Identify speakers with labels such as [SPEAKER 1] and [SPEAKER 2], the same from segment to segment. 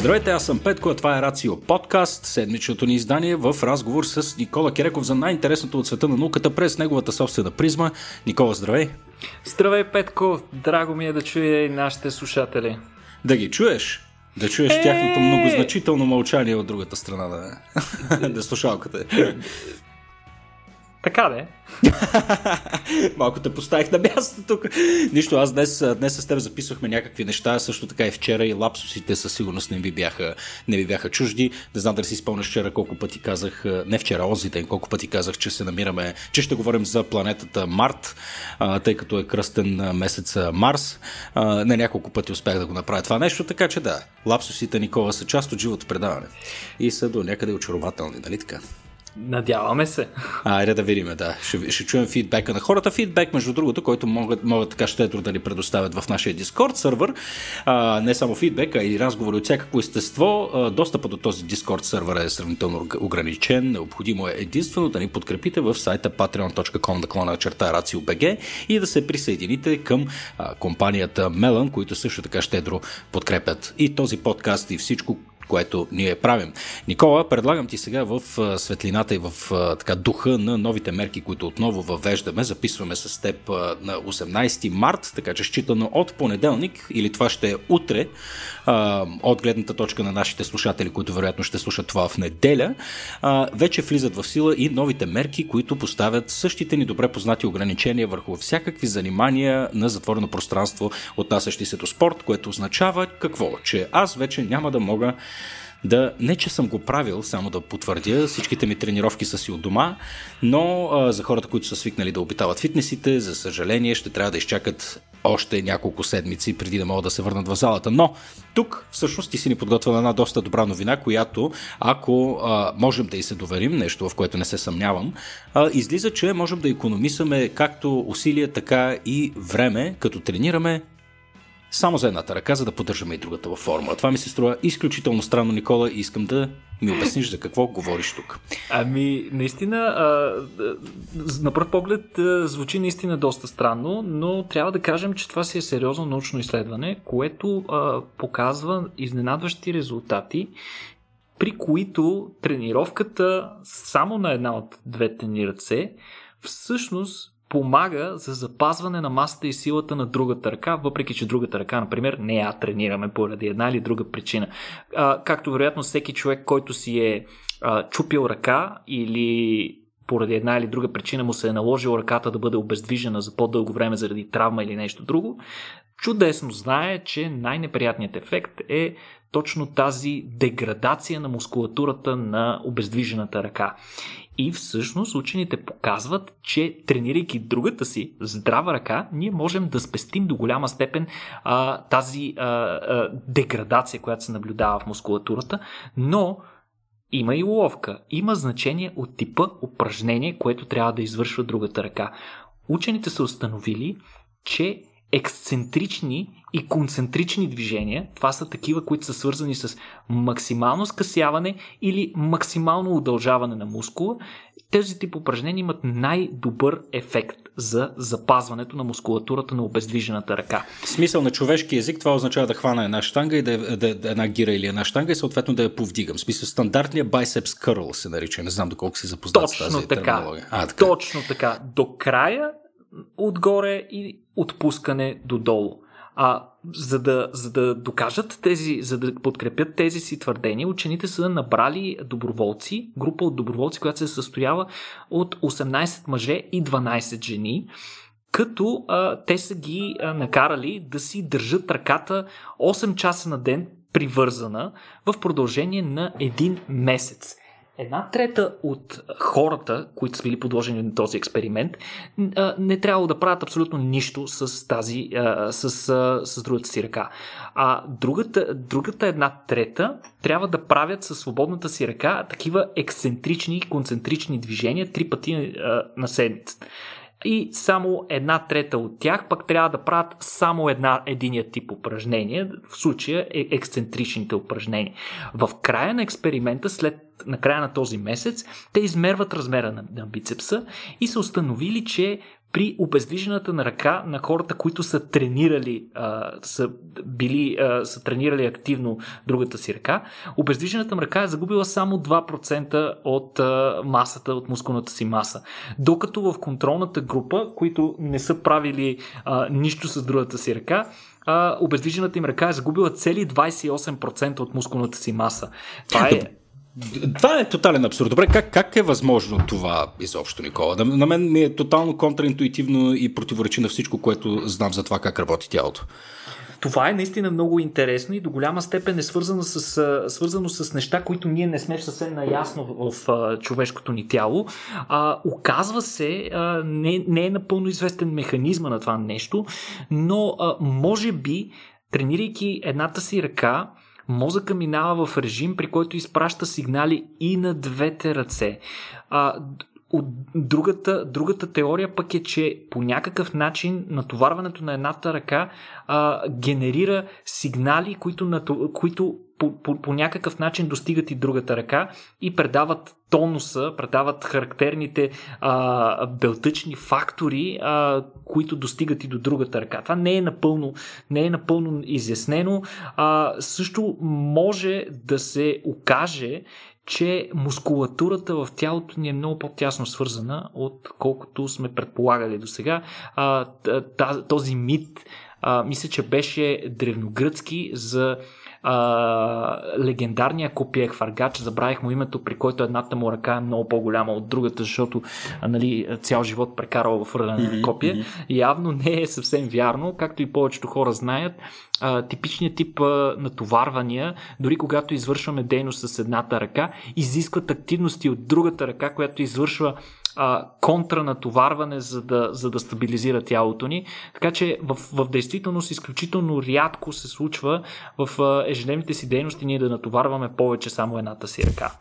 [SPEAKER 1] Здравейте, аз съм Петко, а това е Рацио подкаст, седмичното ни издание в разговор с Никола Кереков за най-интересното от света на науката през неговата собствена призма. Никола, здравей!
[SPEAKER 2] Здравей, Петко! Драго ми е да чуя и нашите слушатели.
[SPEAKER 1] Да ги чуеш? Да чуеш е... тяхното многозначително мълчание от другата страна на, на слушалката.
[SPEAKER 2] Така де.
[SPEAKER 1] Малко те поставих на място тук. Нищо, аз днес, днес с теб записвахме някакви неща, също така и вчера и лапсусите със сигурност не ви бяха, не ви бяха чужди. Не знам дали си спомняш вчера колко пъти казах, не вчера, онзи ден, колко пъти казах, че се намираме, че ще говорим за планетата Март, тъй като е кръстен месец Марс. Не няколко пъти успях да го направя това нещо, така че да, лапсусите Никола са част от живото предаване и са до някъде очарователни, нали така?
[SPEAKER 2] Надяваме се.
[SPEAKER 1] Айде да видим, да. Ще, ще чуем фидбека на хората. Фидбек, между другото, който могат, могат така щедро да ни предоставят в нашия Discord сервер. А, не само фидбек, а и разговори от всякакво естество. А, достъпа до този Discord сервер е сравнително ограничен. Необходимо е единствено да ни подкрепите в сайта patreon.com наклона черта RACIO.BG и да се присъедините към а, компанията Melon, които също така щедро подкрепят и този подкаст и всичко, което ние правим. Никола, предлагам ти сега в светлината и в така духа на новите мерки, които отново въвеждаме. Записваме с теб на 18 март, така че считано от понеделник или това ще е утре, от гледната точка на нашите слушатели, които вероятно ще слушат това в неделя, вече влизат в сила и новите мерки, които поставят същите ни добре познати ограничения върху всякакви занимания на затворено пространство, отнасящи се до спорт, което означава какво? Че аз вече няма да мога да, не че съм го правил, само да потвърдя, всичките ми тренировки са си от дома, но а, за хората, които са свикнали да обитават фитнесите, за съжаление ще трябва да изчакат още няколко седмици преди да могат да се върнат в залата. Но тук всъщност ти си ни подготвила една доста добра новина, която ако а, можем да и се доверим, нещо в което не се съмнявам, а, излиза, че можем да економисаме както усилия, така и време, като тренираме само за едната ръка, за да поддържаме и другата във форма. Това ми се струва изключително странно, Никола, и искам да ми обясниш за какво говориш тук.
[SPEAKER 2] Ами, наистина, а, на пръв поглед а, звучи наистина доста странно, но трябва да кажем, че това си е сериозно научно изследване, което а, показва изненадващи резултати, при които тренировката само на една от двете ни ръце всъщност помага за запазване на масата и силата на другата ръка, въпреки че другата ръка, например, не я тренираме поради една или друга причина. А, както вероятно всеки човек, който си е а, чупил ръка или поради една или друга причина му се е наложил ръката да бъде обездвижена за по-дълго време заради травма или нещо друго, чудесно знае, че най-неприятният ефект е точно тази деградация на мускулатурата на обездвижената ръка. И всъщност учените показват, че тренирайки другата си здрава ръка, ние можем да спестим до голяма степен а, тази а, а, деградация, която се наблюдава в мускулатурата, но има и уловка. Има значение от типа упражнение, което трябва да извършва другата ръка. Учените са установили, че ексцентрични и концентрични движения. Това са такива, които са свързани с максимално скъсяване или максимално удължаване на мускула. Тези тип упражнения имат най-добър ефект за запазването на мускулатурата на обездвижената ръка.
[SPEAKER 1] В смисъл на човешки език това означава да хвана една штанга и да, да, да една гира или една штанга и съответно да я повдигам. В смисъл стандартния biceps curl се нарича. Не знам доколко си запознат
[SPEAKER 2] Точно
[SPEAKER 1] с тази
[SPEAKER 2] така. А, така. Точно така. До края отгоре и отпускане додолу. А за да, за да докажат тези, за да подкрепят тези си твърдения, учените са набрали доброволци, група от доброволци, която се състоява от 18 мъже и 12 жени, като а, те са ги а, накарали да си държат ръката 8 часа на ден привързана в продължение на един месец. Една трета от хората, които са били подложени на този експеримент, не трябвало да правят абсолютно нищо с тази, с, с другата си ръка. А другата, другата една трета трябва да правят със свободната си ръка такива ексцентрични концентрични движения три пъти на седмица и само една трета от тях пък трябва да правят само една, единия тип упражнения, в случая е ексцентричните упражнения. В края на експеримента, след на края на този месец, те измерват размера на, на бицепса и са установили, че при обездвижената на ръка на хората, които са тренирали, а, са, били, а, са тренирали активно другата си ръка, обездвижената ръка е загубила само 2% от а, масата, от мускулната си маса. Докато в контролната група, които не са правили а, нищо с другата си ръка, а, обездвижената им ръка е загубила цели 28% от мускулната си маса. Това е
[SPEAKER 1] това е тотален абсурд. Добре, как, как е възможно това изобщо, Никола? На, на мен ми е тотално контраинтуитивно и противоречи на всичко, което знам за това как работи тялото.
[SPEAKER 2] Това е наистина много интересно и до голяма степен е свързано с, свързано с неща, които ние не сме съвсем наясно в а, човешкото ни тяло. А, оказва се, а, не, не е напълно известен механизма на това нещо, но а, може би, тренирайки едната си ръка, мозъка минава в режим, при който изпраща сигнали и на двете ръце. А, от другата, другата теория пък е, че по някакъв начин натоварването на едната ръка а, генерира сигнали, които, които по, по, по някакъв начин достигат и другата ръка и предават тонуса, предават характерните а, белтъчни фактори, а, които достигат и до другата ръка. Това не е напълно, не е напълно изяснено. А, също може да се окаже, че мускулатурата в тялото ни е много по-тясно свързана, отколкото сме предполагали до сега. Този мит, а, мисля, че беше древногръцки за а, легендарния копия Хваргач, забравих му името, при който едната му ръка е много по-голяма от другата, защото а, нали, цял живот прекарал в ръдане на копие. Mm-hmm. Явно не е съвсем вярно, както и повечето хора знаят. А, типичният тип а, натоварвания, дори когато извършваме дейност с едната ръка, изискват активности от другата ръка, която извършва а, контранатоварване, за да, за да стабилизира тялото ни. Така че в, в действителност изключително рядко се случва в а, ежедневните си дейности ние да натоварваме повече само едната си ръка.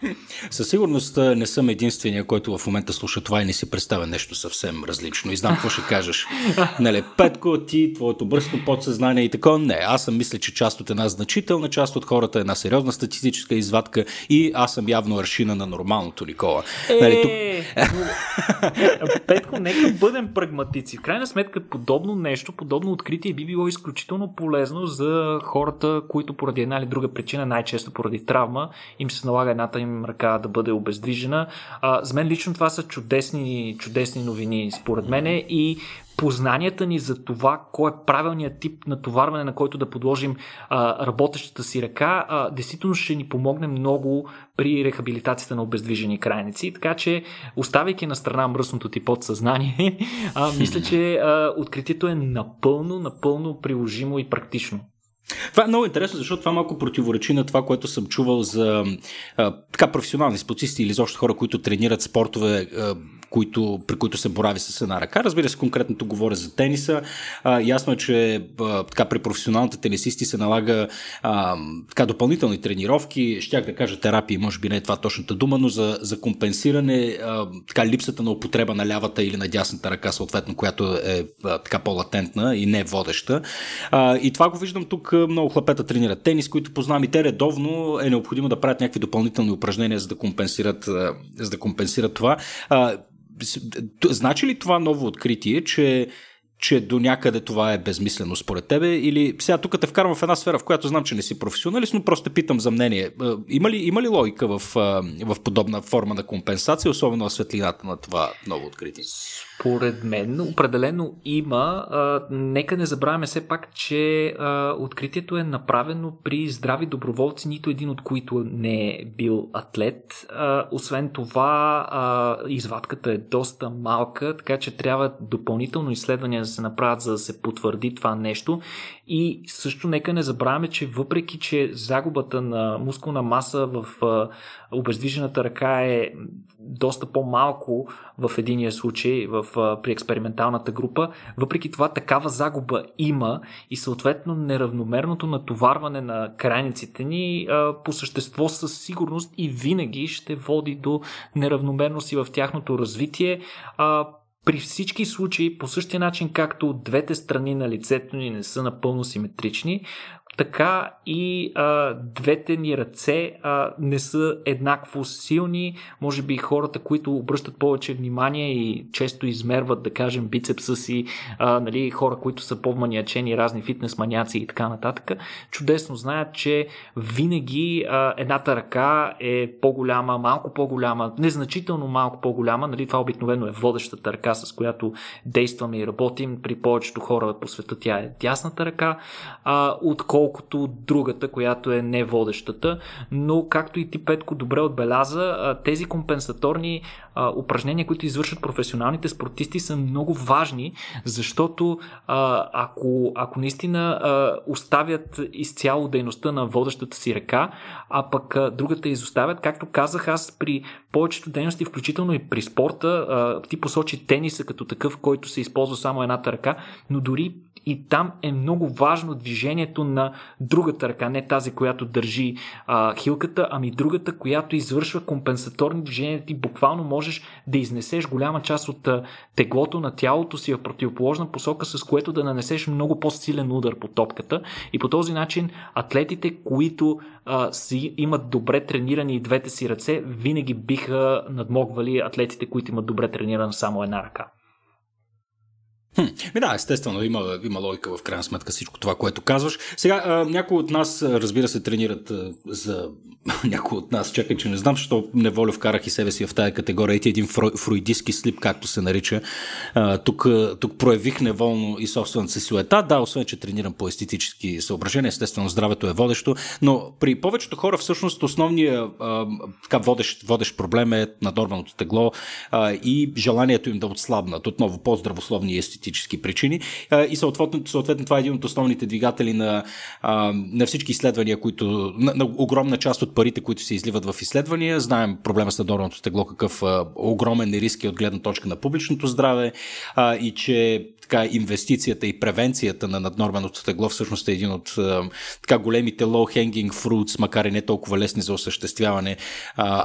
[SPEAKER 1] Със сигурност не съм единствения, който в момента слуша това и не си представя нещо съвсем различно. И знам какво ще кажеш. Нали, Петко, ти, твоето бързо подсъзнание и така. Не, аз съм мисля, че част от една значителна част от хората е една сериозна статистическа извадка и аз съм явно аршина на нормалното Никола.
[SPEAKER 2] Е, нали, тук... Петко, нека бъдем прагматици. В крайна сметка, подобно нещо, подобно откритие би било изключително полезно за хората, които поради една или друга причина, най-често поради травма, им се налага едната им ръка да бъде обездвижена. А, за мен лично това са чудесни, чудесни новини, според мене и познанията ни за това, кой е правилният тип натоварване, на който да подложим а, работещата си ръка, а, действително ще ни помогне много при рехабилитацията на обездвижени крайници. Така че, оставяйки на страна мръсното ти подсъзнание, а, мисля, че а, откритието е напълно, напълно приложимо и практично.
[SPEAKER 1] Това е много интересно, защото това малко противоречи на това, което съм чувал за а, така професионални спортисти или изобщо хора, които тренират спортове, а, които, при които се борави с една ръка. Разбира се, конкретното говоря за тениса. А, ясно е, че а, така, при професионалните тенисисти се налага а, така, допълнителни тренировки, щях да кажа терапии, може би не е това точната дума, но за, за компенсиране а, така, липсата на употреба на лявата или на дясната ръка, съответно, която е а, така по-латентна и не водеща. А, и това го виждам тук. Много хлапета тренират тенис, които познавам и те редовно е необходимо да правят някакви допълнителни упражнения, за да компенсират, за да компенсират това. А, Значи ли това ново откритие, че че до някъде това е безмислено според тебе или сега тук те вкарвам в една сфера, в която знам, че не си професионалист, но просто питам за мнение. Има ли, има ли логика в, в подобна форма на компенсация, особено в светлината на това ново откритие?
[SPEAKER 2] Според мен определено има. Нека не забравяме все пак, че откритието е направено при здрави доброволци, нито един от които не е бил атлет. Освен това, а, извадката е доста малка, така че трябва допълнително изследвания да се направят, за да се потвърди това нещо. И също нека не забравяме, че въпреки, че загубата на мускулна маса в обездвижената ръка е доста по-малко в единия случай в, при експерименталната група, въпреки това такава загуба има и съответно неравномерното натоварване на крайниците ни по същество със сигурност и винаги ще води до неравномерност и в тяхното развитие. При всички случаи, по същия начин както двете страни на лицето ни не са напълно симетрични, така и а, двете ни ръце а, не са еднакво силни. Може би хората, които обръщат повече внимание и често измерват, да кажем, бицепса си, а, нали, хора, които са по-маниачени, разни фитнес маняци и така нататък, чудесно знаят, че винаги а, едната ръка е по-голяма, малко по-голяма, незначително малко по-голяма. Нали, това обикновено е водещата ръка, с която действаме и работим. При повечето хора по света тя е дясната ръка, а, отколкото другата, която е не водещата. Но, както и ти Петко добре отбеляза, тези компенсаторни а, упражнения, които извършват професионалните спортисти, са много важни, защото а, ако, ако наистина а, оставят изцяло дейността на водещата си ръка, а пък а, другата изоставят, както казах аз при повечето дейности, включително и при спорта, а, ти посочи тениса като такъв, който се използва само едната ръка, но дори и там е много важно движението на другата ръка, не тази, която държи а, хилката, ами другата, която извършва компенсаторни движения. Ти буквално можеш да изнесеш голяма част от теглото на тялото си в противоположна посока, с което да нанесеш много по-силен удар по топката. И по този начин атлетите, които а, си имат добре тренирани и двете си ръце, винаги биха надмогвали атлетите, които имат добре тренирана само една ръка.
[SPEAKER 1] Хм, да, естествено, има, има логика в крайна сметка всичко това, което казваш. Сега, а, някои от нас, разбира се, тренират а, за някои от нас, чакай, че не знам, защо неволя вкарах и себе си в тази категория. Ети един фрой, фруидистски слип, както се нарича. А, тук, тук проявих неволно и собствената си силета. Да, освен, че тренирам по естетически съображения, естествено, здравето е водещо, но при повечето хора всъщност основният а, така водещ, водещ проблем е наднорменото тегло а, и желанието им да отслабнат. Отново по-здравословни и естетически причини. И съответно, съответно това е един от основните двигатели на, на всички изследвания, които на, на огромна част от парите, които се изливат в изследвания. Знаем проблема с наднорменото тегло, какъв огромен е риски от гледна точка на публичното здраве и че така, инвестицията и превенцията на наднорменото тегло всъщност е един от така големите low-hanging fruits, макар и не толкова лесни за осъществяване,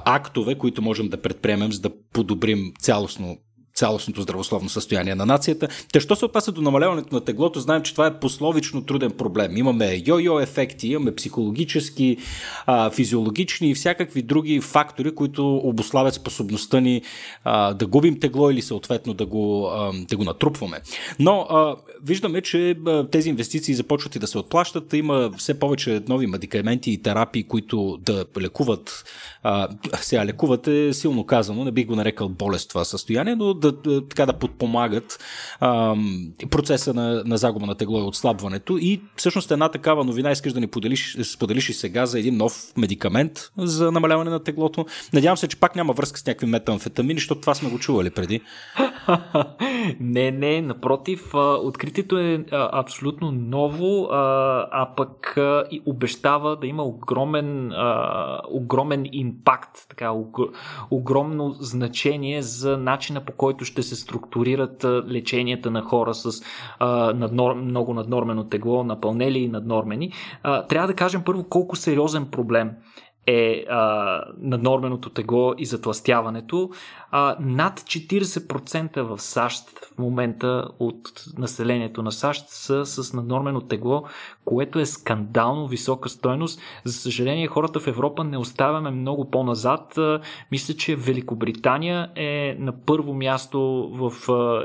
[SPEAKER 1] актове, които можем да предприемем, за да подобрим цялостно цялостното здравословно състояние на нацията. Те, що се отнася до намаляването на теглото, знаем, че това е пословично труден проблем. Имаме йо-йо ефекти, имаме психологически, физиологични и всякакви други фактори, които обославят способността ни да губим тегло или съответно да го, да го натрупваме. Но виждаме, че тези инвестиции започват и да се отплащат. Има все повече нови медикаменти и терапии, които да лекуват. Сега лекуват е силно казано, не бих го нарекал болест това състояние, но да, да, така да подпомагат а, процеса на, на загуба на тегло и отслабването. И всъщност една такава новина искаш да ни поделиш, споделиш и сега за един нов медикамент за намаляване на теглото. Надявам се, че пак няма връзка с някакви метамфетамини, защото това сме го чували преди.
[SPEAKER 2] не, не, напротив, откритието е абсолютно ново, а пък и обещава да има огромен, огромен импакт, така, огромно значение за начина по който ще се структурират леченията на хора с наднор, много наднормено тегло, напълнели и наднормени. Трябва да кажем първо колко сериозен проблем е а, наднорменото тегло и затластяването. А, над 40% в САЩ в момента от населението на САЩ са с наднормено тегло, което е скандално висока стойност. За съжаление, хората в Европа не оставяме много по-назад. Мисля, че Великобритания е на първо място в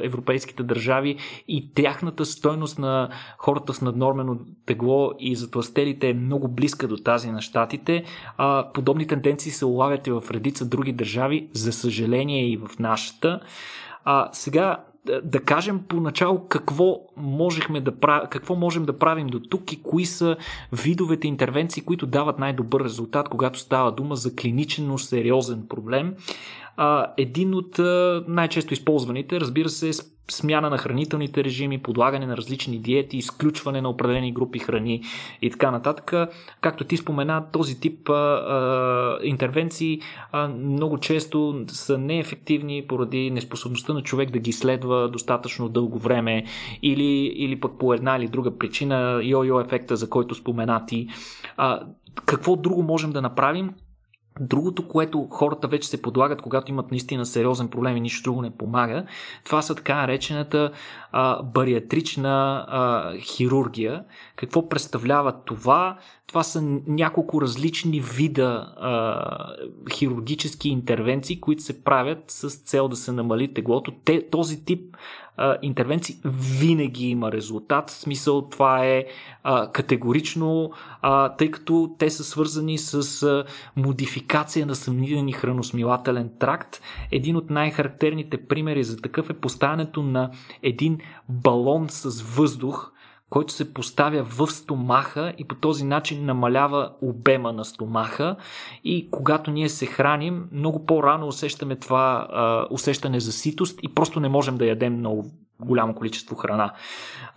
[SPEAKER 2] европейските държави и тяхната стойност на хората с наднормено тегло и затластелите е много близка до тази на щатите. Подобни тенденции се улавят и в редица други държави. За съжаление, и в нашата. А сега да кажем поначало какво можехме да прав... какво можем да правим до тук и кои са видовете интервенции, които дават най-добър резултат, когато става дума за клинично сериозен проблем. Един от най-често използваните, разбира се, е смяна на хранителните режими, подлагане на различни диети, изключване на определени групи храни и така нататък. Както ти спомена, този тип а, а, интервенции а, много често са неефективни поради неспособността на човек да ги следва достатъчно дълго време или, или пък по една или друга причина, йо-йо ефекта, за който споменати. Какво друго можем да направим? Другото, което хората вече се подлагат, когато имат наистина сериозен проблем и нищо друго не помага, това са така наречената а, бариатрична а, хирургия. Какво представлява това? Това са няколко различни вида а, хирургически интервенции, които се правят с цел да се намали теглото. Те, този тип интервенции винаги има резултат. В смисъл това е а, категорично, а, тъй като те са свързани с а, модификация на самия ни храносмилателен тракт. Един от най-характерните примери за такъв е поставянето на един балон с въздух, който се поставя в стомаха и по този начин намалява обема на стомаха и когато ние се храним, много по-рано усещаме това а, усещане за ситост и просто не можем да ядем много голямо количество храна.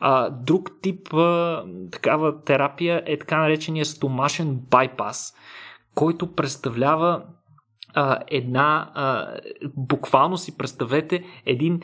[SPEAKER 2] А, друг тип а, такава терапия е така наречения стомашен байпас, който представлява а, една, а, буквално си представете един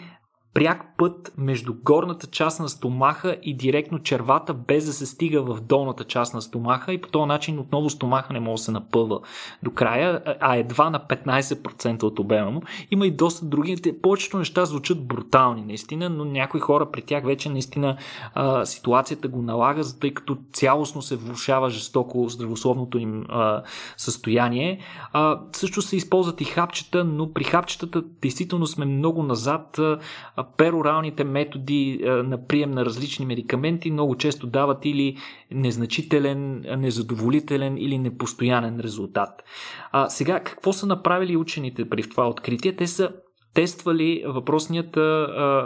[SPEAKER 2] пряк път между горната част на стомаха и директно червата, без да се стига в долната част на стомаха и по този начин отново стомаха не може да се напълва до края, а едва на 15% от обема му. Има и доста други. Повечето неща звучат брутални, наистина, но някои хора при тях вече наистина а, ситуацията го налага, тъй като цялостно се влушава жестоко здравословното им а, състояние. А, също се използват и хапчета, но при хапчетата действително сме много назад. А, пероралните методи на прием на различни медикаменти много често дават или незначителен, незадоволителен или непостоянен резултат. А, сега, какво са направили учените при това откритие? Те са тествали въпросният,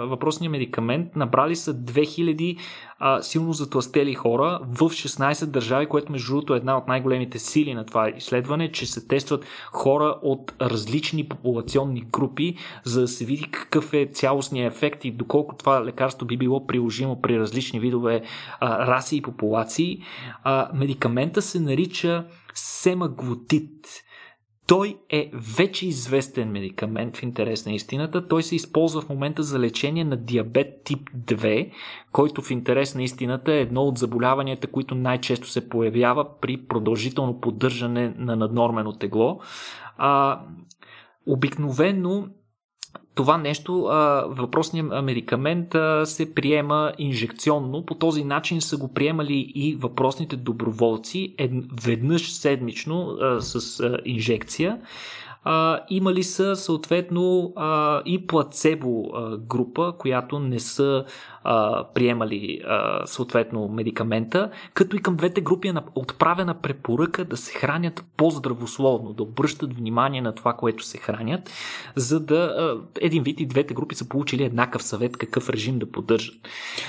[SPEAKER 2] въпросния медикамент, набрали са 2000 а, силно затластели хора в 16 държави, което между другото е една от най-големите сили на това изследване, че се тестват хора от различни популационни групи, за да се види какъв е цялостният ефект и доколко това лекарство би било приложимо при различни видове а, раси и популации. А, медикамента се нарича семаглутит той е вече известен медикамент в интерес на истината. Той се използва в момента за лечение на диабет тип 2, който в интерес на истината е едно от заболяванията, които най-често се появява при продължително поддържане на наднормено тегло. А, обикновено това нещо, въпросният медикамент се приема инжекционно. По този начин са го приемали и въпросните доброволци веднъж седмично с инжекция. Имали са съответно и плацебо група, която не са а, приемали а, съответно медикамента, като и към двете групи е отправена препоръка да се хранят по-здравословно, да обръщат внимание на това, което се хранят, за да а, един вид и двете групи са получили еднакъв съвет какъв режим да поддържат.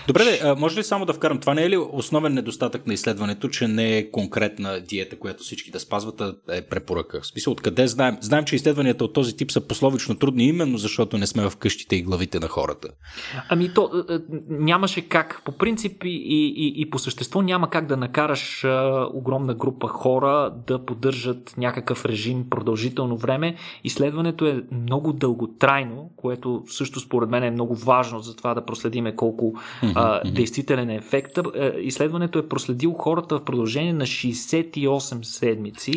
[SPEAKER 1] Добре, а, може ли само да вкарам? Това не е ли основен недостатък на изследването, че не е конкретна диета, която всички да спазват, а е препоръка? В смисъл, откъде знаем? Знаем, че изследванията от този тип са пословично трудни, именно защото не сме в къщите и главите на хората.
[SPEAKER 2] Ами то, нямаше как. По принцип и, и, и по същество няма как да накараш а, огромна група хора да поддържат някакъв режим продължително време. Изследването е много дълготрайно, което също според мен е много важно за това да проследиме колко а, действителен е ефекта. Е, изследването е проследило хората в продължение на 68 седмици.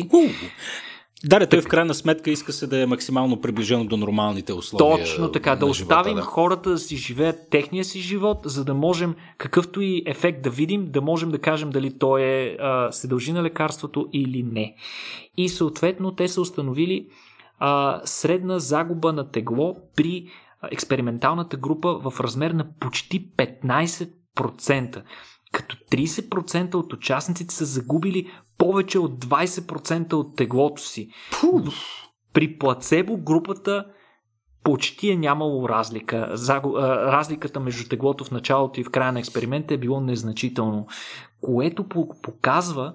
[SPEAKER 1] Да, да, той в крайна сметка иска се да е максимално приближено до нормалните условия.
[SPEAKER 2] Точно така, да оставим да. хората да си живеят техния си живот, за да можем какъвто и ефект да видим, да можем да кажем дали той е, а, се дължи на лекарството или не. И съответно те са установили а, средна загуба на тегло при експерименталната група в размер на почти 15% като 30% от участниците са загубили повече от 20% от теглото си. Пу! При плацебо групата почти е нямало разлика. Разликата между теглото в началото и в края на експеримента е било незначително, което показва,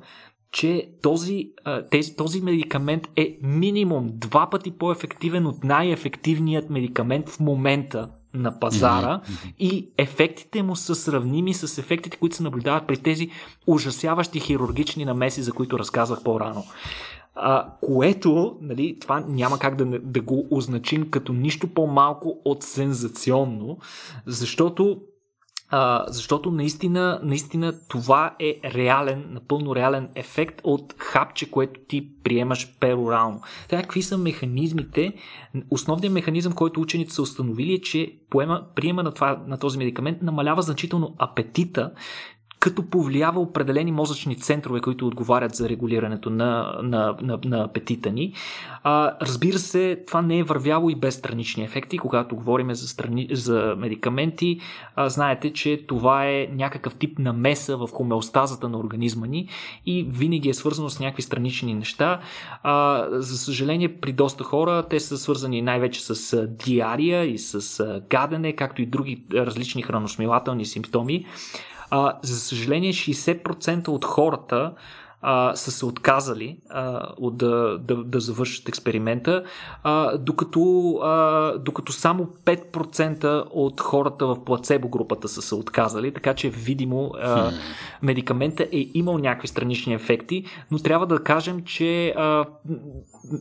[SPEAKER 2] че този, тези, този медикамент е минимум два пъти по-ефективен от най-ефективният медикамент в момента на пазара и ефектите му са сравними с ефектите, които се наблюдават при тези ужасяващи хирургични намеси, за които разказах по-рано. А, което, нали, това няма как да, да го означим като нищо по-малко от сензационно, защото а, защото наистина, наистина това е реален, напълно реален ефект от хапче, което ти приемаш перорално. Така, какви са механизмите? Основният механизъм, който учените са установили е, че поема, приема на, това, на този медикамент намалява значително апетита, като повлиява определени мозъчни центрове, които отговарят за регулирането на, на, на, на апетита ни. А, разбира се, това не е вървяло и без странични ефекти. Когато говорим за, страни, за медикаменти, а, знаете, че това е някакъв тип намеса в хомеостазата на организма ни и винаги е свързано с някакви странични неща. А, за съжаление, при доста хора те са свързани най-вече с диария и с гадене, както и други различни храносмилателни симптоми. А, за съжаление, 60% от хората а, са се отказали а, от да, да, да завършат експеримента, а, докато, а, докато само 5% от хората в плацебо групата са се отказали, така че видимо а, медикамента е имал някакви странични ефекти, но трябва да кажем, че а,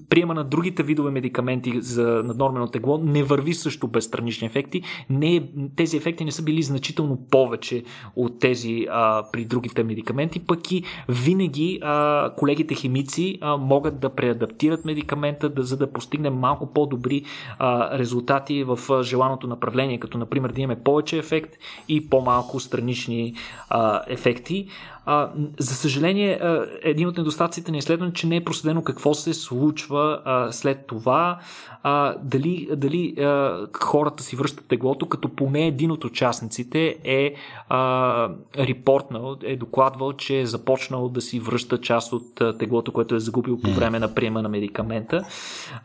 [SPEAKER 2] приема на другите видове медикаменти за наднормено тегло не върви също без странични ефекти. Не, тези ефекти не са били значително повече от тези а, при другите медикаменти, пък и винаги а, колегите химици а, могат да преадаптират медикамента, да, за да постигнем малко по-добри а, резултати в а, желаното направление, като например да имаме повече ефект и по-малко странични а, ефекти. А, за съжаление, а, един от недостатъците на изследване, че не е проследено какво се случва а, след това, а, дали, дали а, хората си връщат теглото, като поне един от участниците е а, репортнал, е докладвал, че е започнал да си връща част от а, теглото, което е загубил по време на приема на медикамента.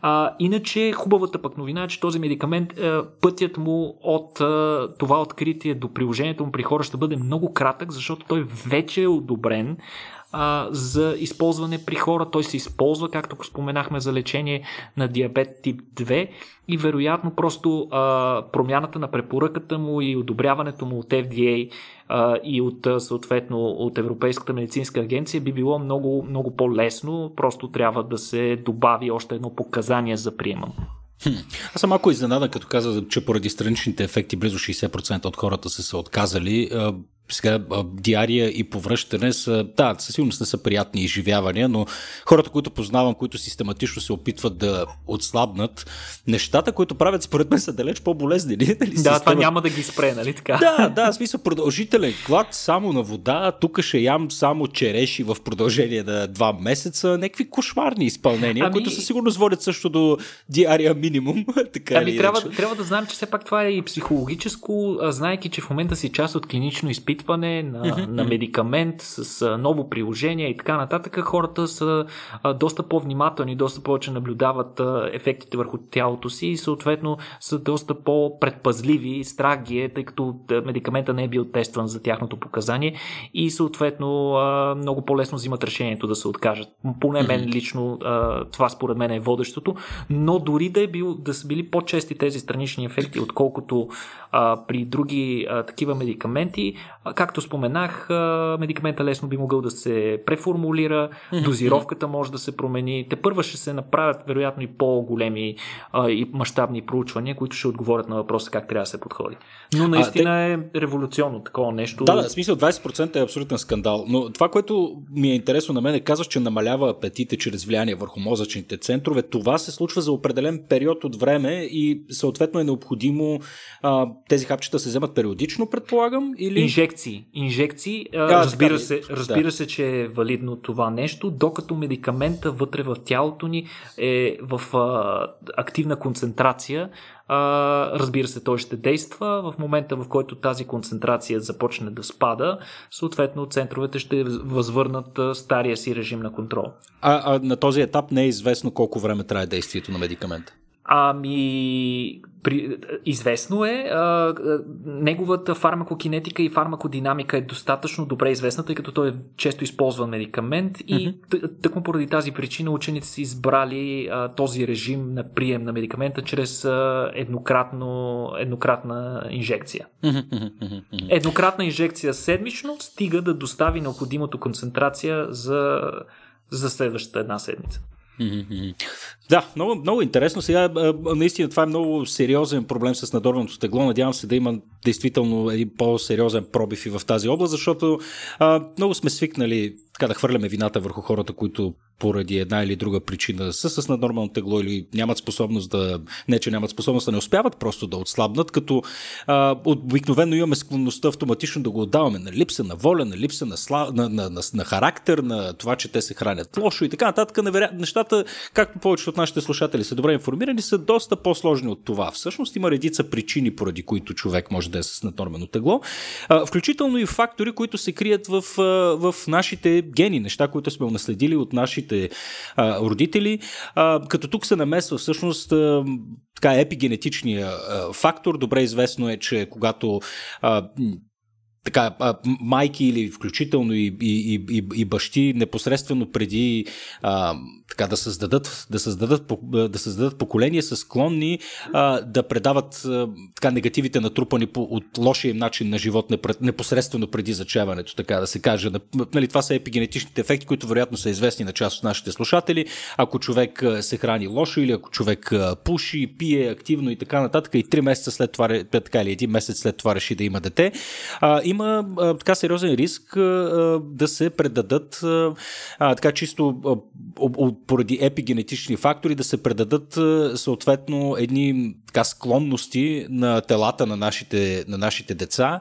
[SPEAKER 2] А, иначе, хубавата пък новина е, че този медикамент, а, пътят му от а, това откритие до приложението му при хора ще бъде много кратък, защото той вече одобрен а, за използване при хора. Той се използва, както споменахме, за лечение на диабет тип 2 и вероятно просто а, промяната на препоръката му и одобряването му от FDA а, и от съответно от Европейската медицинска агенция би било много, много по-лесно. Просто трябва да се добави още едно показание за приема.
[SPEAKER 1] Хм. Аз съм малко изненадан, като каза, че поради страничните ефекти близо 60% от хората са се отказали сега диария и повръщане са, да, със сигурност не са приятни изживявания, но хората, които познавам, които систематично се опитват да отслабнат, нещата, които правят според мен са далеч по-болезнени. Нали?
[SPEAKER 2] Да, Система... това няма да ги спре, нали така?
[SPEAKER 1] Да, да, смисъл продължителен глад само на вода, тук ще ям само череши в продължение на два месеца, някакви кошмарни изпълнения, ами... които със сигурност водят също до диария минимум. така
[SPEAKER 2] ами трябва, трябва да знаем, че все пак това е и психологическо, знайки, че в момента си част от клинично изпитание изпитване на, mm-hmm. на медикамент с ново приложение и така нататък, хората са доста по-внимателни, доста повече наблюдават ефектите върху тялото си и съответно са доста по-предпазливи, страх ги е, тъй като медикамента не е бил тестван за тяхното показание и съответно много по-лесно взимат решението да се откажат. Поне мен лично това според мен е водещото, но дори да, е бил, да са били по-чести тези странични ефекти, отколкото а, при други а, такива медикаменти, Както споменах, медикамента лесно би могъл да се преформулира, дозировката може да се промени. Те първа ще се направят, вероятно, и по-големи и мащабни проучвания, които ще отговорят на въпроса как трябва да се подходи. Но наистина а, те... е революционно такова нещо.
[SPEAKER 1] Да, да, в смисъл 20% е абсолютен скандал. Но това, което ми е интересно на мен е казваш, че намалява апетите чрез влияние върху мозъчните центрове. Това се случва за определен период от време и съответно е необходимо а, тези хапчета се вземат периодично, предполагам? Или...
[SPEAKER 2] Инжекции инжекции. Инжекции, а, разбира, така, се, разбира да. се, че е валидно това нещо, докато медикамента вътре в тялото ни е в а, активна концентрация. А, разбира се, той ще действа в момента, в който тази концентрация започне да спада, съответно центровете ще възвърнат стария си режим на контрол.
[SPEAKER 1] А, а на този етап не е известно колко време трае действието на медикамента?
[SPEAKER 2] Ами, при, известно е, а, неговата фармакокинетика и фармакодинамика е достатъчно добре известна, тъй като той е често използван медикамент и mm-hmm. тъкмо поради тази причина учените са избрали а, този режим на прием на медикамента чрез а, еднократно, еднократна инжекция. Mm-hmm. Еднократна инжекция седмично стига да достави необходимото концентрация за, за следващата една седмица.
[SPEAKER 1] Да, много, много интересно. Сега, наистина, това е много сериозен проблем с надорваното тегло. Надявам се да има действително един по-сериозен пробив и в тази област, защото а, много сме свикнали така да хвърляме вината върху хората, които поради една или друга причина са с наднормално тегло или нямат способност да, не че нямат способност да не успяват просто да отслабнат, като а, обикновено имаме склонността автоматично да го отдаваме на липса на воля, на липса на, сла, на, на, на, на характер, на това, че те се хранят лошо и така нататък. Наверя... Нещата, както повечето от нашите слушатели са добре информирани, са доста по-сложни от това. Всъщност има редица причини, поради които човек може да е с наднормено тегло, а, включително и фактори, които се крият в, в нашите гени, неща, които сме унаследили от нашите а, родители. А, като тук се намесва всъщност а, така епигенетичния а, фактор. Добре известно е, че когато а, така, майки или включително и, и, и, и бащи непосредствено преди а, така, да, създадат, да, създадат, да създадат поколение са склонни а, да предават а, така, негативите натрупани по, от лошия им начин на живот непосредствено преди зачеването, така да се каже. Нали, това са епигенетичните ефекти, които вероятно са известни на част от нашите слушатели. Ако човек се храни лошо или ако човек пуши, пие активно и така нататък и три месеца след това, така или един месец след това реши да има дете, а, има а, така сериозен риск а, да се предадат а, така чисто а, поради епигенетични фактори да се предадат съответно едни така склонности на телата на нашите, на нашите деца,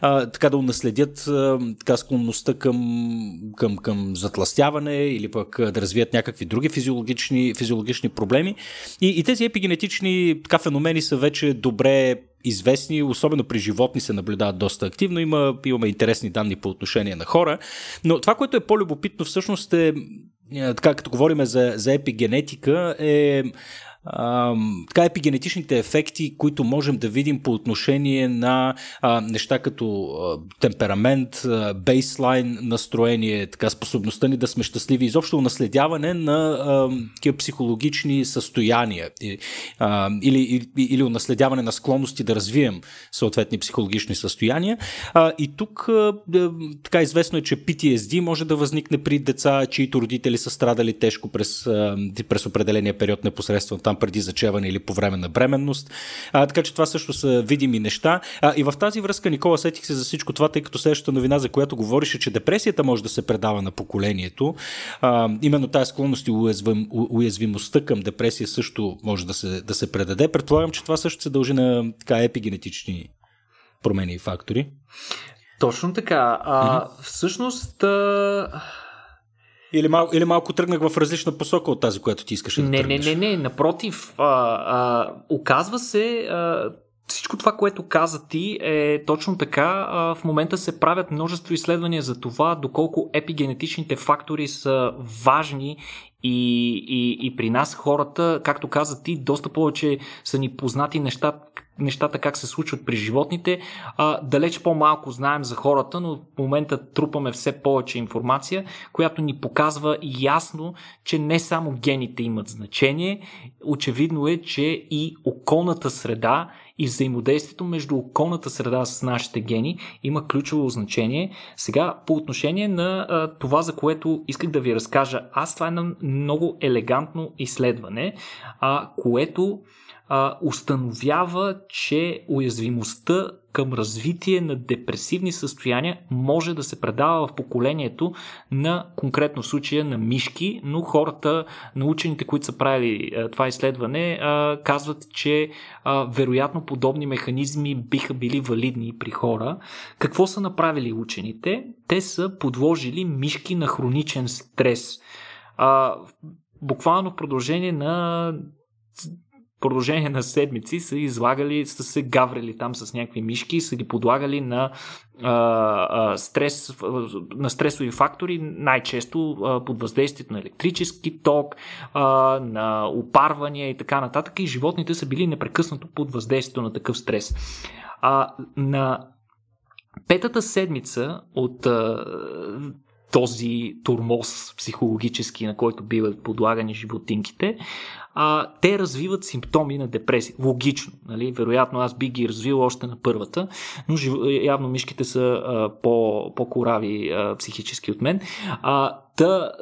[SPEAKER 1] а, така да унаследят а, така склонността към, към, към затластяване или пък да развият някакви други физиологични, физиологични проблеми. И, и тези епигенетични така, феномени са вече добре известни, особено при животни се наблюдават доста активно. Има, имаме интересни данни по отношение на хора. Но това, което е по-любопитно всъщност е, е така като говорим за, за епигенетика, е а, така епигенетичните ефекти, които можем да видим по отношение на а, неща като а, темперамент, бейслайн настроение, така способността ни да сме щастливи, изобщо наследяване на а, психологични състояния и, а, или, или, или унаследяване на склонности да развием съответни психологични състояния. А, и тук а, така известно е, че PTSD може да възникне при деца, чието родители са страдали тежко през, а, през определения период непосредствено там преди зачеване или по време на бременност. А, така че това също са видими неща. А, и в тази връзка, Никола, сетих се за всичко това, тъй като следващата новина, за която говориш, е, че депресията може да се предава на поколението. А, именно тази склонност и уязвим, уязвимостта към депресия също може да се, да се предаде. Предполагам, че това също се дължи на така епигенетични промени и фактори.
[SPEAKER 2] Точно така. А, mm-hmm. Всъщност. А
[SPEAKER 1] или, мал, или малко тръгнах в различна посока от тази, която ти искаш да
[SPEAKER 2] не,
[SPEAKER 1] тръгнеш?
[SPEAKER 2] Не, не, не, напротив. А, а, оказва се, а, всичко това, което каза ти е точно така. А, в момента се правят множество изследвания за това, доколко епигенетичните фактори са важни и, и, и при нас хората, както каза ти, доста повече са ни познати неща, нещата как се случват при животните. А, далеч по-малко знаем за хората, но в момента трупаме все повече информация, която ни показва ясно, че не само гените имат значение. Очевидно е, че и околната среда и взаимодействието между околната среда с нашите гени има ключово значение. Сега, по отношение на а, това, за което исках да ви разкажа, аз това е едно много елегантно изследване, а, което а, установява, че уязвимостта към развитие на депресивни състояния може да се предава в поколението на конкретно случая на мишки, но хората, научените, които са правили това изследване, казват, че вероятно подобни механизми биха били валидни при хора. Какво са направили учените? Те са подложили мишки на хроничен стрес. Буквално в продължение на продължение на седмици са излагали, са се гаврили там с някакви мишки, са ги подлагали на, а, а, стрес, на стресови фактори, най-често а, под въздействието на електрически ток, а, на опарвания и така нататък. И животните са били непрекъснато под въздействието на такъв стрес. А, на петата седмица от а, този турмоз психологически, на който биват подлагани животинките, а, те развиват симптоми на депресия. Логично, нали? Вероятно аз би ги развил още на първата, но жив... явно мишките са а, по, по-корави а, психически от мен. А, та,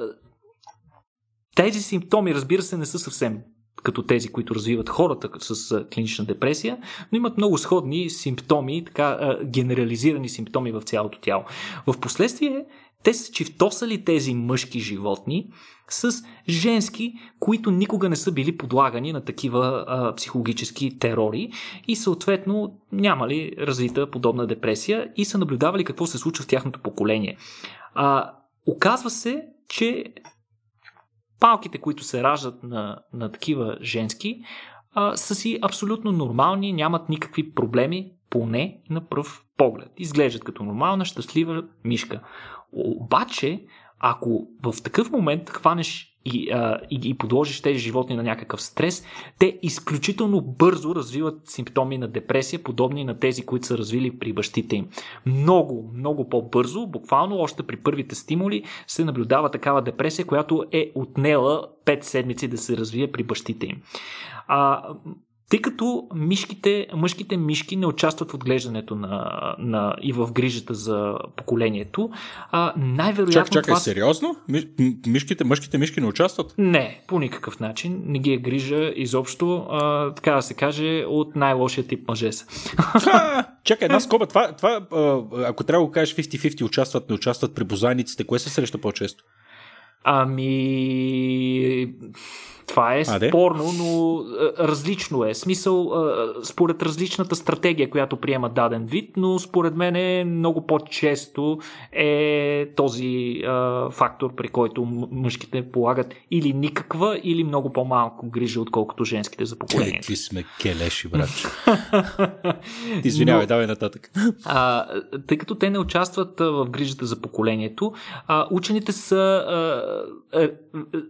[SPEAKER 2] Тези симптоми, разбира се, не са съвсем като тези, които развиват хората с клинична депресия, но имат много сходни симптоми, така генерализирани симптоми в цялото тяло. В последствие те са чифтосали тези мъжки животни с женски, които никога не са били подлагани на такива а, психологически терори и съответно нямали развита подобна депресия и са наблюдавали какво се случва в тяхното поколение. А, оказва се, че палките, които се раждат на, на такива женски, а, са си абсолютно нормални, нямат никакви проблеми, поне на пръв поглед. Изглеждат като нормална, щастлива мишка. Обаче, ако в такъв момент хванеш и, а, и, и подложиш тези животни на някакъв стрес, те изключително бързо развиват симптоми на депресия, подобни на тези, които са развили при бащите им. Много, много по-бързо, буквално още при първите стимули, се наблюдава такава депресия, която е отнела 5 седмици да се развие при бащите им. А, тъй като мишките, мъжките мишки не участват в отглеждането на, на, и в грижата за поколението, а, най-вероятно.
[SPEAKER 1] Чак, чакай, това... сериозно? Мишките, мъжките мишки не участват?
[SPEAKER 2] Не, по никакъв начин. Не ги е грижа изобщо, а, така да се каже, от най-лошия тип мъже са.
[SPEAKER 1] чакай, една скоба. Това, това, ако трябва да го кажеш 50-50, участват, не участват при бозайниците, кое се среща по-често?
[SPEAKER 2] Ами това е спорно, но а, различно е. Смисъл, а, според различната стратегия, която приема даден вид, но според мен е много по-често е този а, фактор, при който мъжките полагат или никаква, или много по-малко грижа, отколкото женските за поколението.
[SPEAKER 1] Какви сме келеши, брат. Извинявай, но, давай нататък.
[SPEAKER 2] А, тъй като те не участват в грижата за поколението, а, учените са а,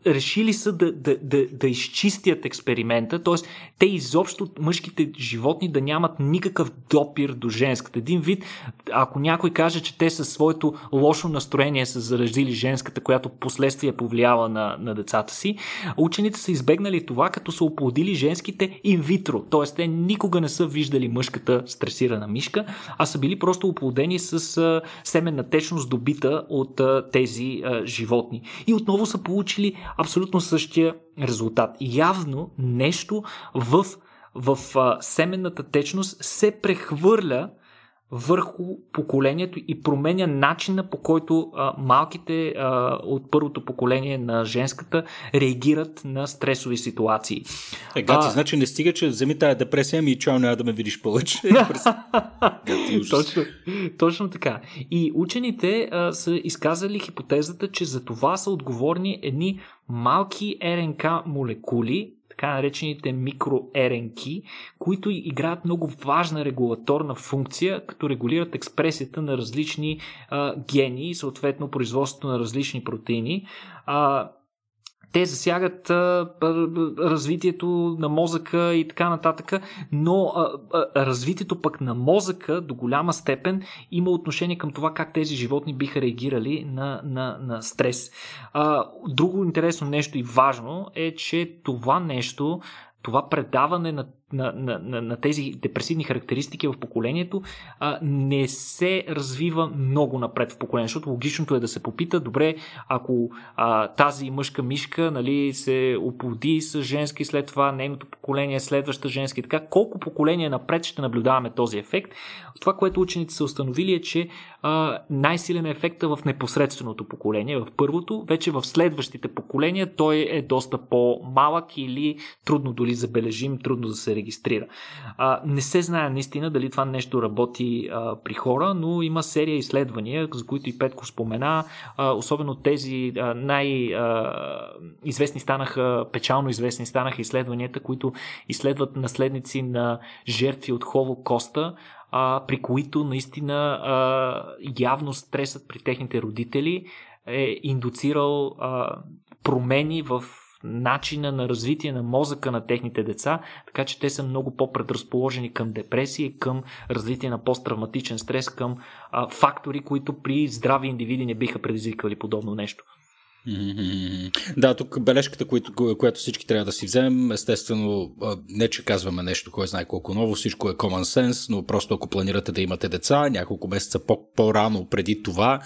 [SPEAKER 2] решили са да, да, да да, изчистят експеримента, т.е. те изобщо мъжките животни да нямат никакъв допир до женската. Един вид, ако някой каже, че те със своето лошо настроение са заразили женската, която последствие повлиява на, на децата си, учените са избегнали това, като са оплодили женските инвитро, т.е. те никога не са виждали мъжката стресирана мишка, а са били просто оплодени с семенна течност добита от тези животни. И отново са получили абсолютно същия резултат. Явно нещо в, в а, семенната течност се прехвърля върху поколението и променя начина по който а, малките а, от първото поколение на женската реагират на стресови ситуации.
[SPEAKER 1] Е, гати, а, значи не стига, че вземи тая депресия ми и чао, няма да ме видиш повече.
[SPEAKER 2] точно, точно така. И учените а, са изказали хипотезата, че за това са отговорни едни малки РНК молекули, така наречените микроеренки, които играят много важна регулаторна функция, като регулират експресията на различни а, гени и съответно производството на различни протеини. А, те засягат а, развитието на мозъка и така нататък, но а, а, развитието пък на мозъка до голяма степен има отношение към това как тези животни биха реагирали на, на, на стрес. А, друго интересно нещо и важно е, че това нещо това предаване на, на, на, на, тези депресивни характеристики в поколението а, не се развива много напред в поколението, защото логичното е да се попита, добре, ако а, тази мъжка мишка нали, се оплоди с женски, след това нейното поколение, следваща женски, така, колко поколения напред ще наблюдаваме този ефект? Това, което учените са установили е, че а, най-силен е ефекта в непосредственото поколение, в първото, вече в следващите поколения той е доста по-малък или трудно дори забележим, трудно да се регистрира. А, не се знае наистина дали това нещо работи а, при хора, но има серия изследвания, за които и Петко спомена, а, особено тези най-известни станаха, печално известни станаха изследванията, които изследват наследници на жертви от Холокоста, а, при които наистина а, явно стресът при техните родители е индуцирал а, промени в начина на развитие на мозъка на техните деца, така че те са много по-предразположени към депресия, към развитие на посттравматичен стрес, към а, фактори, които при здрави индивиди не биха предизвикали подобно нещо.
[SPEAKER 1] Да, тук бележката, която, която всички трябва да си вземем, естествено, не че казваме нещо, кой знае колко ново, всичко е common sense, но просто ако планирате да имате деца, няколко месеца по-рано преди това,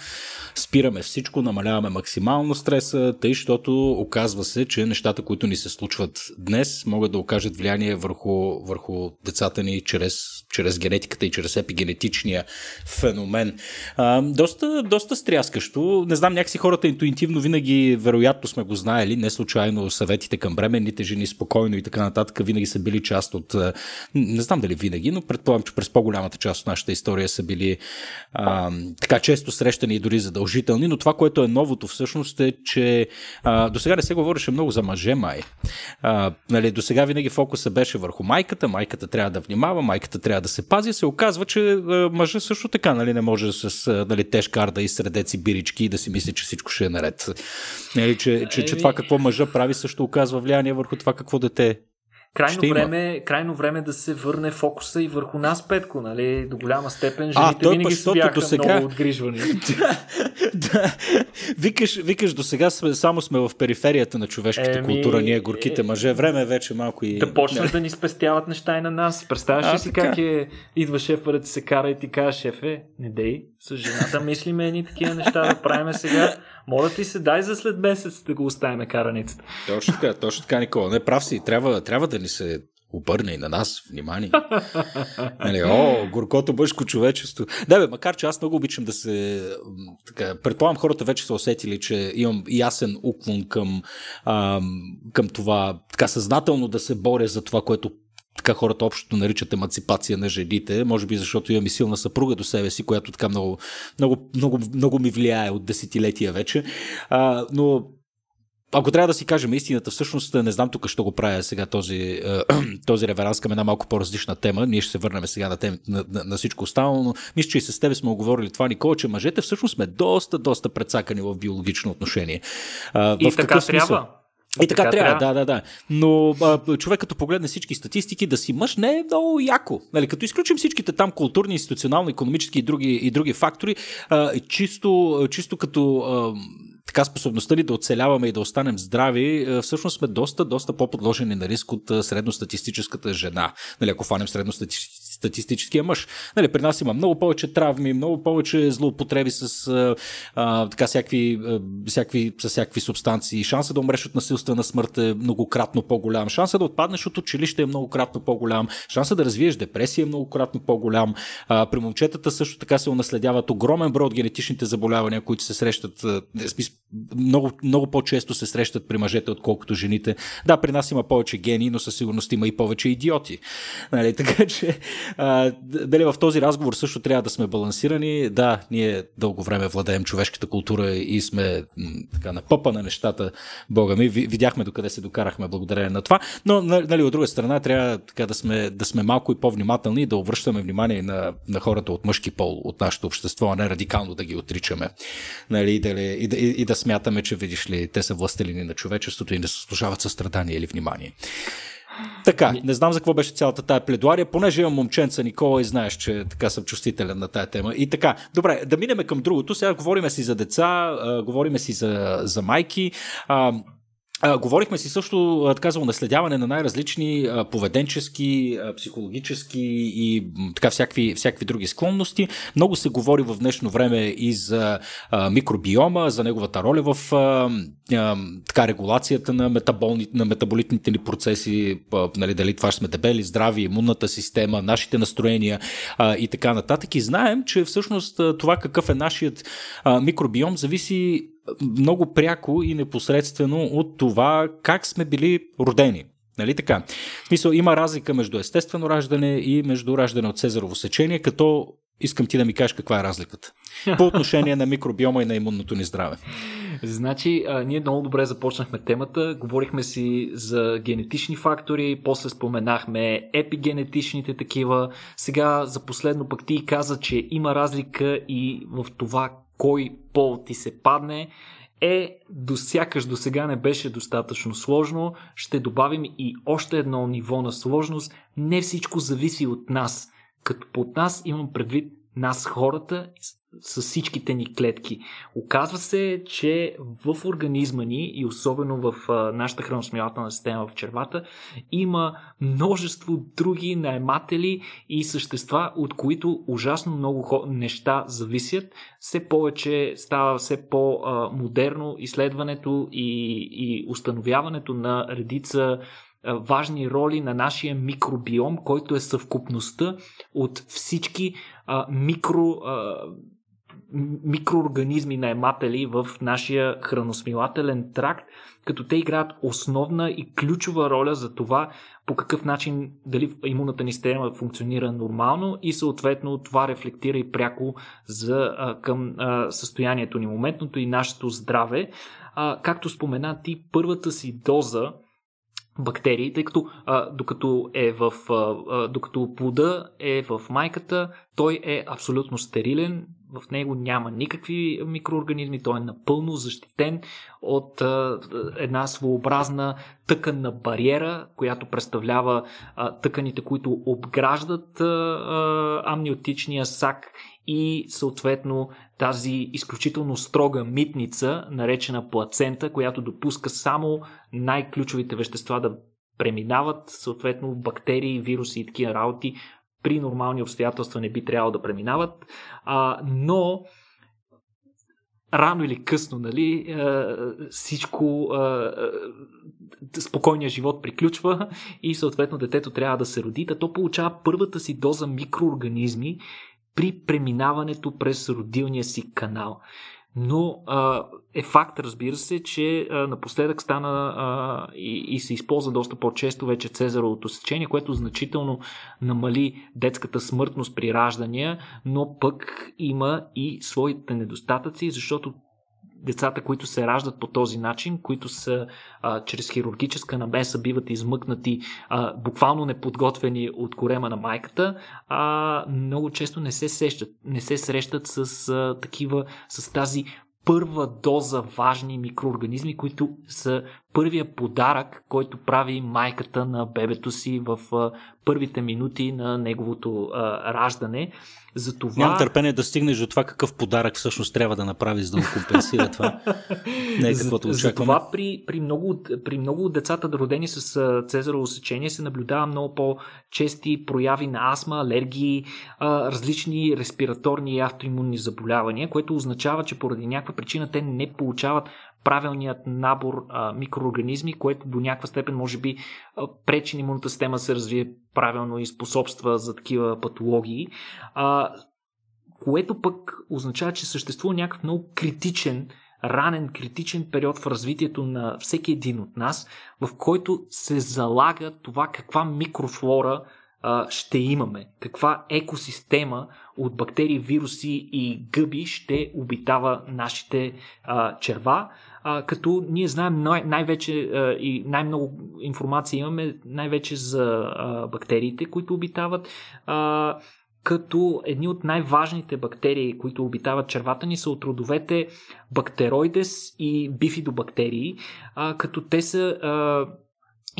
[SPEAKER 1] спираме всичко, намаляваме максимално стреса, тъй, защото оказва се, че нещата, които ни се случват днес, могат да окажат влияние върху, върху децата ни чрез, чрез генетиката и чрез епигенетичния феномен. А, доста, доста стряскащо. Не знам, някакси хората интуитивно винаги винаги, вероятно сме го знаели, не случайно съветите към бременните жени спокойно и така нататък винаги са били част от, не знам дали винаги, но предполагам, че през по-голямата част от нашата история са били а, така често срещани и дори задължителни, но това, което е новото всъщност е, че до сега не се говореше много за мъже май. А, нали, до сега винаги фокуса беше върху майката, майката трябва да внимава, майката трябва да се пази, се оказва, че мъжа също така нали, не може с нали, тежка арда и средеци бирички и да си мисли, че всичко ще е наред. Нали, че, че, че това какво мъжа прави също оказва влияние върху това какво дете
[SPEAKER 2] Крайно време, крайно време да се върне фокуса и върху нас, Петко, нали? До голяма степен жените а, винаги са бяха сега... много отгрижвани.
[SPEAKER 1] да, да. Викаш, викаш до сега само сме в периферията на човешката Еми... култура, ние горките мъже. Време е вече малко и...
[SPEAKER 2] Да почнат да ни спестяват неща и на нас. Представяш ли си така? как е, идва шефа да ти се кара и ти каже, шефе, не дей, с жената мислиме едни такива неща да правиме сега. Моля ти се, дай за след месец да го оставим караницата.
[SPEAKER 1] Точно така, точно така, Никола. Не прав си, трябва, трябва да ни се обърне и на нас внимание. нали, о, горкото мъжко човечество. Да, бе, макар че аз много обичам да се. Така, предполагам, хората вече са усетили, че имам ясен уклон към, ам, към това, така съзнателно да се боря за това, което така хората общото наричат емансипация на жените, може би защото имам и силна съпруга до себе си, която така много, много, много, много ми влияе от десетилетия вече. А, но ако трябва да си кажем истината, всъщност не знам тук ще го правя сега този, този реверанс към една малко по-различна тема. Ние ще се върнем сега на, тем, на, на, на всичко останало, но мисля, че и с тебе сме оговорили това, Никола, че мъжете всъщност сме доста, доста прецакани в биологично отношение.
[SPEAKER 2] А, и в така смисъл? трябва.
[SPEAKER 1] И така, така трябва, трябва, да, да, да. Но а, човек като погледне всички статистики, да си мъж не е много яко. Нали, като изключим всичките там културни, институционални, економически и други, и други фактори, а, чисто, чисто като а, така способността ни да оцеляваме и да останем здрави, всъщност сме доста, доста по-подложени на риск от средностатистическата жена. Нали, ако фанем средностатистическата статистическия мъж. Нали, при нас има много повече травми, много повече злоупотреби с а, така, всякакви, а, всякакви, с всякакви субстанции. Шанса да умреш от насилствена смърт е многократно по-голям. Шанса да отпаднеш от училище е многократно по-голям. Шанса да развиеш депресия е многократно по-голям. А, при момчетата също така се унаследяват огромен брой от генетичните заболявания, които се срещат. много, много по-често се срещат при мъжете, отколкото жените. Да, при нас има повече гени, но със сигурност има и повече идиоти. Нали, така че дали в този разговор също трябва да сме балансирани. Да, ние дълго време владеем човешката култура и сме така на пъпа на нещата, бога ми. Видяхме докъде се докарахме благодарение на това. Но, нали, от друга страна, трябва така да сме, да сме малко и по-внимателни и да обръщаме внимание на, на хората от мъжки пол от нашето общество, а не радикално да ги отричаме. Нали, и, да, и, и да смятаме, че видиш ли, те са властелини на човечеството и не заслужават състрадание или внимание. Така, не знам за какво беше цялата тая пледуария, понеже имам момченца Никола и знаеш, че така съм чувствителен на тая тема. И така, добре, да минем към другото. Сега говориме си за деца, а, говориме си за, за майки. А, говорихме си също така за унаследяване на най-различни поведенчески, психологически и така всякакви, всякакви други склонности. Много се говори в днешно време и за микробиома, за неговата роля в така регулацията на, на метаболитните ни процеси, нали, дали това сме дебели, здрави, имунната система, нашите настроения и така нататък. И знаем, че всъщност това какъв е нашият микробиом зависи много пряко и непосредствено от това как сме били родени. Нали така? В смисъл, има разлика между естествено раждане и между раждане от Цезарово сечение, като искам ти да ми кажеш каква е разликата по отношение на микробиома и на имунното ни здраве.
[SPEAKER 2] Значи, а, ние много добре започнахме темата, говорихме си за генетични фактори, после споменахме епигенетичните такива. Сега за последно пък ти каза, че има разлика и в това кой пол ти се падне, е, до сякаш до сега не беше достатъчно сложно. Ще добавим и още едно ниво на сложност. Не всичко зависи от нас. Като под нас имам предвид нас хората, с всичките ни клетки. Оказва се, че в организма ни и особено в нашата храносмилателна система в червата има множество други наематели и същества, от които ужасно много неща зависят. Все повече става все по-модерно изследването и, и установяването на редица важни роли на нашия микробиом, който е съвкупността от всички а, микро а, микроорганизми наематели в нашия храносмилателен тракт, като те играят основна и ключова роля за това по какъв начин дали имунната ни система функционира нормално и съответно това рефлектира и пряко за, към състоянието ни моментното и нашето здраве. Както спомена ти, първата си доза бактерии, тъй като а, докато, е в, а, докато плода е в майката, той е абсолютно стерилен, в него няма никакви микроорганизми, той е напълно защитен от една своеобразна тъканна бариера, която представлява тъканите, които обграждат амниотичния сак и съответно тази изключително строга митница, наречена плацента, която допуска само най-ключовите вещества да преминават, съответно бактерии, вируси и такива работи при нормални обстоятелства не би трябвало да преминават, а, но рано или късно, нали, всичко, спокойният живот приключва и съответно детето трябва да се роди, то получава първата си доза микроорганизми, при преминаването през родилния си канал. Но а, е факт, разбира се, че а, напоследък стана а, и, и се използва доста по-често вече цезаровото сечение, което значително намали детската смъртност при раждания, но пък има и своите недостатъци, защото децата, които се раждат по този начин, които са а, чрез хирургическа намеса биват измъкнати а, буквално неподготвени от корема на майката, а много често не се сещат, не се срещат с а, такива, с тази първа доза важни микроорганизми, които са първия подарък, който прави майката на бебето си в а, първите минути на неговото а, раждане.
[SPEAKER 1] Затова... Нямам търпение да стигнеш до това какъв подарък всъщност трябва да направи, за да му компенсира това. Не е каквото очакваме.
[SPEAKER 2] Затова при, при, много, при много от децата, родени с цезарово сечение, се наблюдава много по-чести прояви на астма, алергии, различни респираторни и автоимунни заболявания, което означава, че поради някаква причина те не получават правилният набор а, микроорганизми, което до някаква степен може би пречи на имунната система да се развие правилно и способства за такива патологии. А, което пък означава, че съществува някакъв много критичен, ранен, критичен период в развитието на всеки един от нас, в който се залага това каква микрофлора а, ще имаме, каква екосистема от бактерии, вируси и гъби ще обитава нашите а, черва а, като ние знаем най- най-вече а, и най-много информация имаме най-вече за а, бактериите, които обитават. А, като едни от най-важните бактерии, които обитават червата ни, са от родовете бактероидес и бифидобактерии, а, като те са а,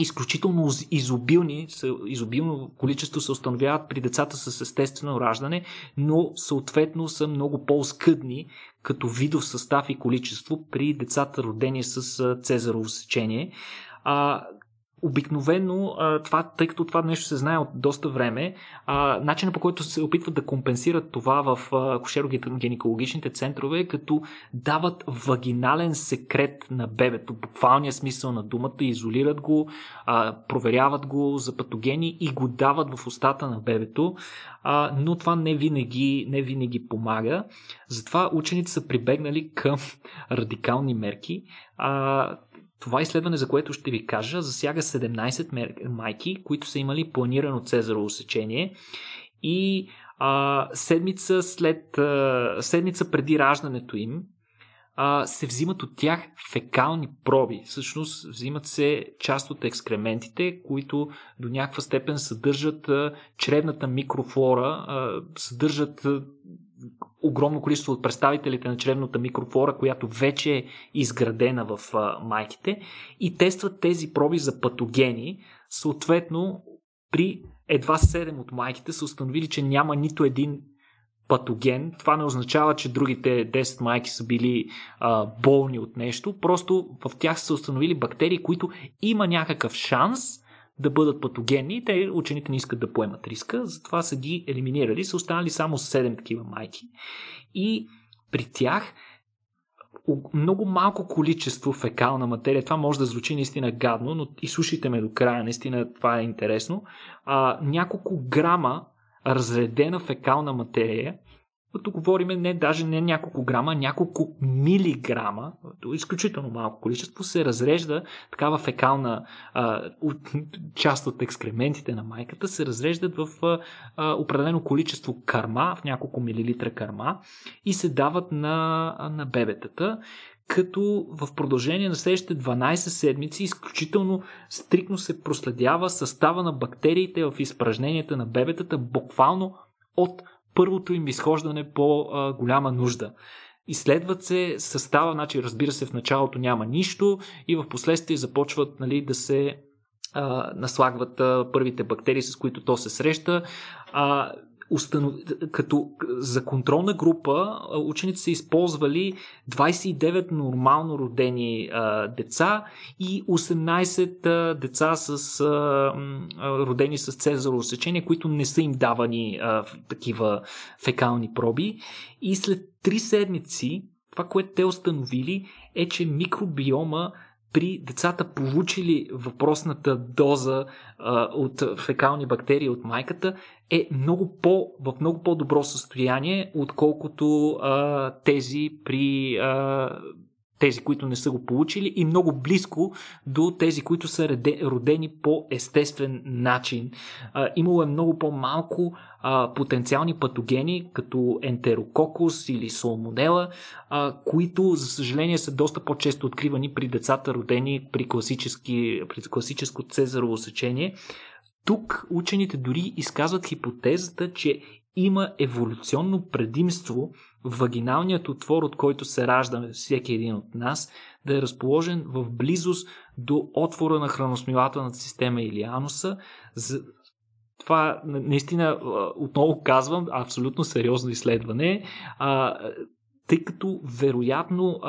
[SPEAKER 2] изключително изобилни, изобилно количество се установяват при децата с естествено раждане, но съответно са много по-скъдни като видов състав и количество при децата родени с цезарово сечение. А, Обикновено, това, тъй като това нещо се знае от доста време, начинът по който се опитват да компенсират това в кошеро-гинекологичните центрове е като дават вагинален секрет на бебето, буквалния смисъл на думата, изолират го, проверяват го за патогени и го дават в устата на бебето, но това не винаги, не винаги помага. Затова учените са прибегнали към радикални мерки. Това изследване, за което ще ви кажа, засяга 17 майки, които са имали планирано цезарово сечение и а, седмица след а, седмица преди раждането им а, се взимат от тях фекални проби. Всъщност взимат се част от екскрементите, които до някаква степен съдържат а, чревната микрофлора, а, съдържат а, огромно количество от представителите на чревната микрофлора, която вече е изградена в майките и тестват тези проби за патогени. Съответно, при едва 7 от майките са установили, че няма нито един патоген. Това не означава, че другите 10 майки са били а, болни от нещо. Просто в тях са установили бактерии, които има някакъв шанс да бъдат патогенни и те учените не искат да поемат риска, затова са ги елиминирали. Са останали само 7 такива майки. И при тях много малко количество фекална материя. Това може да звучи наистина гадно, но изслушайте ме до края, наистина това е интересно. А, няколко грама разредена фекална материя като говорим не даже не няколко грама, няколко милиграма, изключително малко количество, се разрежда такава фекална а, част от екскрементите на майката, се разреждат в а, определено количество карма, в няколко милилитра карма и се дават на, на бебетата като в продължение на следващите 12 седмици изключително стрикно се проследява състава на бактериите в изпражненията на бебетата буквално от първото им изхождане по а, голяма нужда. Изследват се състава, значи разбира се в началото няма нищо и в последствие започват нали, да се а, наслагват а, първите бактерии, с които то се среща. А, установ... като за контролна група учените са използвали 29 нормално родени а, деца и 18 а, деца с а, родени с цезарово сечение, които не са им давани а, такива фекални проби. И след 3 седмици това, което те установили е, че микробиома при децата получили въпросната доза а, от фекални бактерии от майката е много по, в много по-добро състояние, отколкото а, тези при а, тези, които не са го получили и много близко до тези, които са родени по естествен начин. Имало е много по-малко потенциални патогени, като ентерококус или солмодела, които, за съжаление, са доста по-често откривани при децата, родени при, при класическо цезарово сечение. Тук учените дори изказват хипотезата, че има еволюционно предимство вагиналният отвор, от който се ражда всеки един от нас, да е разположен в близост до отвора на храносмилателната система или ануса. Това наистина, отново казвам, абсолютно сериозно изследване, тъй като вероятно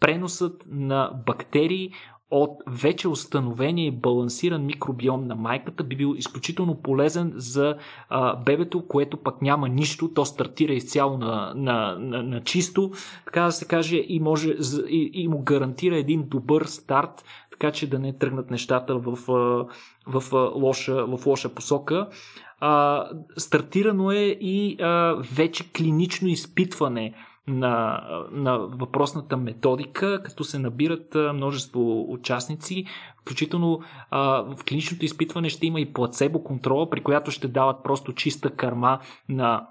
[SPEAKER 2] преносът на бактерии от вече установения и балансиран микробиом на майката би бил изключително полезен за а, бебето, което пък няма нищо, то стартира изцяло на, на, на, на чисто, така да се каже, и, може, и, и му гарантира един добър старт, така че да не тръгнат нещата в, в, в, лоша, в лоша посока. А, стартирано е и а, вече клинично изпитване на, на въпросната методика, като се набират множество участници. Включително а, в клиничното изпитване ще има и плацебо контрола, при която ще дават просто чиста карма на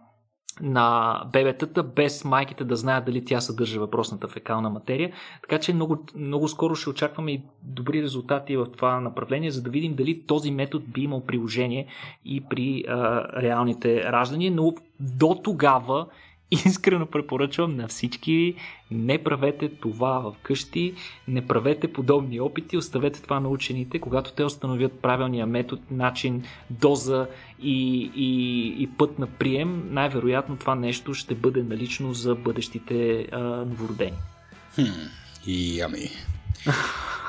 [SPEAKER 2] на бебетата, без майките да знаят дали тя съдържа въпросната фекална материя. Така че много, много скоро ще очакваме и добри резултати в това направление, за да видим дали този метод би имал приложение и при а, реалните раждания. Но до тогава искрено препоръчвам на всички не правете това в къщи, не правете подобни опити, оставете това на учените, когато те установят правилния метод, начин, доза и, и, и път на прием, най-вероятно това нещо ще бъде налично за бъдещите а, новородени.
[SPEAKER 1] Хм, и ами.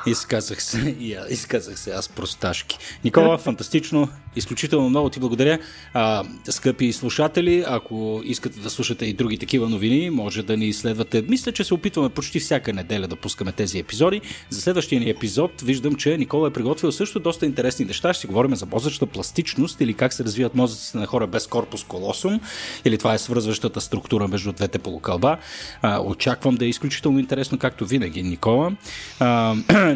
[SPEAKER 1] Изказах се, и изказах се аз просташки. Никола, фантастично, изключително много ти благодаря. А, скъпи слушатели, ако искате да слушате и други такива новини, може да ни следвате. Мисля, че се опитваме почти всяка неделя да пускаме тези епизоди. За следващия ни епизод виждам, че Никола е приготвил също доста интересни неща. Ще си говорим за мозъчна пластичност или как се развиват мозъците на хора без корпус колосум, или това е свързващата структура между двете полукълба. А, очаквам да е изключително интересно, както винаги, Никола. А,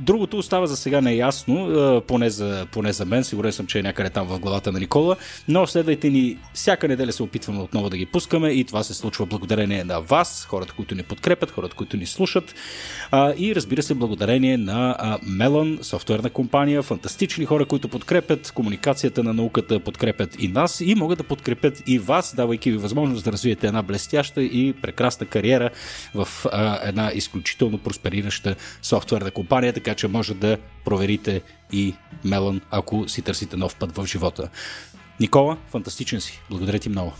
[SPEAKER 1] Другото остава за сега неясно, поне за, поне за мен, сигурен съм, че е някъде там в главата на Никола, но следвайте ни, всяка неделя се опитваме отново да ги пускаме и това се случва благодарение на вас, хората, които ни подкрепят, хората, които ни слушат. И разбира се, благодарение на Melon, софтуерна компания, фантастични хора, които подкрепят комуникацията на науката, подкрепят и нас и могат да подкрепят и вас, давайки ви възможност да развиете една блестяща и прекрасна кариера в една изключително просперираща софтуерна компания, така че може да проверите и Мелан, ако си търсите нов път в живота. Никола, фантастичен си. Благодаря ти много.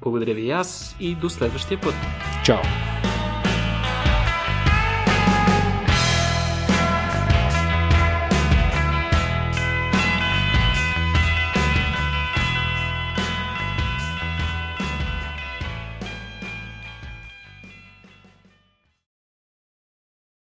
[SPEAKER 2] Благодаря ви и аз и до следващия път.
[SPEAKER 1] Чао!